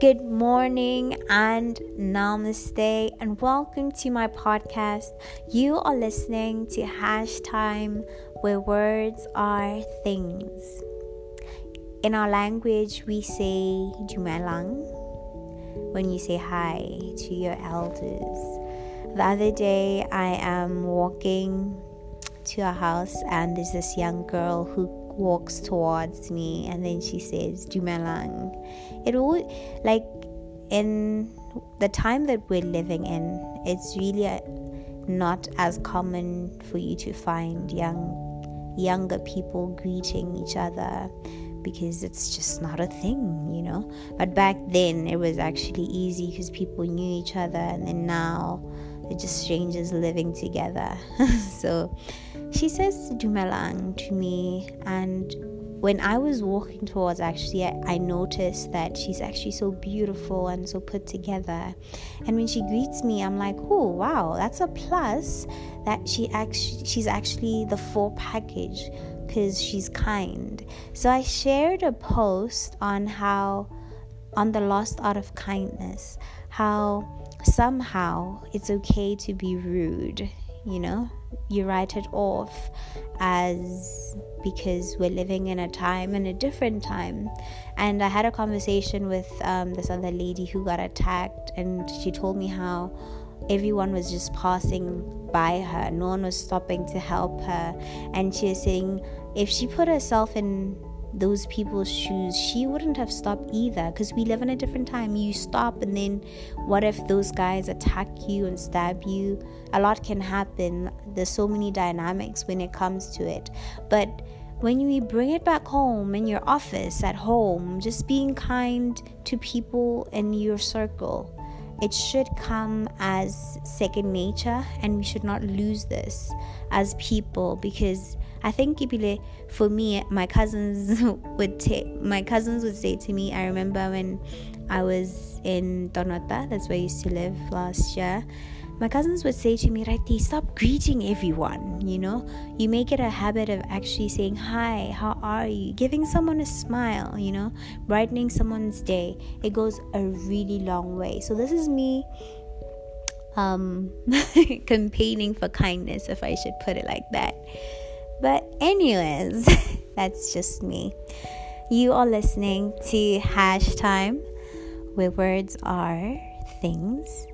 Good morning and namaste, and welcome to my podcast. You are listening to Hash Time, where words are things. In our language, we say Dumelang when you say hi to your elders. The other day, I am walking to a house, and there's this young girl who walks towards me and then she says Dumelang. It all like in the time that we're living in, it's really a, not as common for you to find young younger people greeting each other because it's just not a thing, you know. But back then it was actually easy because people knew each other and then now they're just strangers living together. so she says Dumelang to me, and when I was walking towards, actually, I, I, noticed that she's actually so beautiful and so put together. And when she greets me, I'm like, oh wow, that's a plus. That she actually she's actually the full package because she's kind. So I shared a post on how on the lost art of kindness, how somehow it's okay to be rude, you know? You write it off as because we're living in a time in a different time. And I had a conversation with um, this other lady who got attacked, and she told me how everyone was just passing by her, no one was stopping to help her. And she was saying if she put herself in those people's shoes, she wouldn't have stopped either because we live in a different time. You stop, and then what if those guys attack you and stab you? A lot can happen. There's so many dynamics when it comes to it. But when you bring it back home in your office, at home, just being kind to people in your circle, it should come as second nature, and we should not lose this as people because I think Ibile, for me, my cousins would take my cousins would say to me. I remember when I was in Donota, that's where I used to live last year. My cousins would say to me, Raiti, stop greeting everyone. You know, you make it a habit of actually saying hi, how are you, giving someone a smile. You know, brightening someone's day. It goes a really long way. So this is me um campaigning for kindness if i should put it like that but, anyways, that's just me. You are listening to Hash Time, where words are things.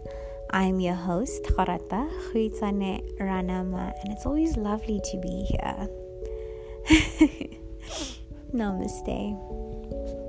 I'm your host, Gorata Khuitane Ranama, and it's always lovely to be here. Namaste.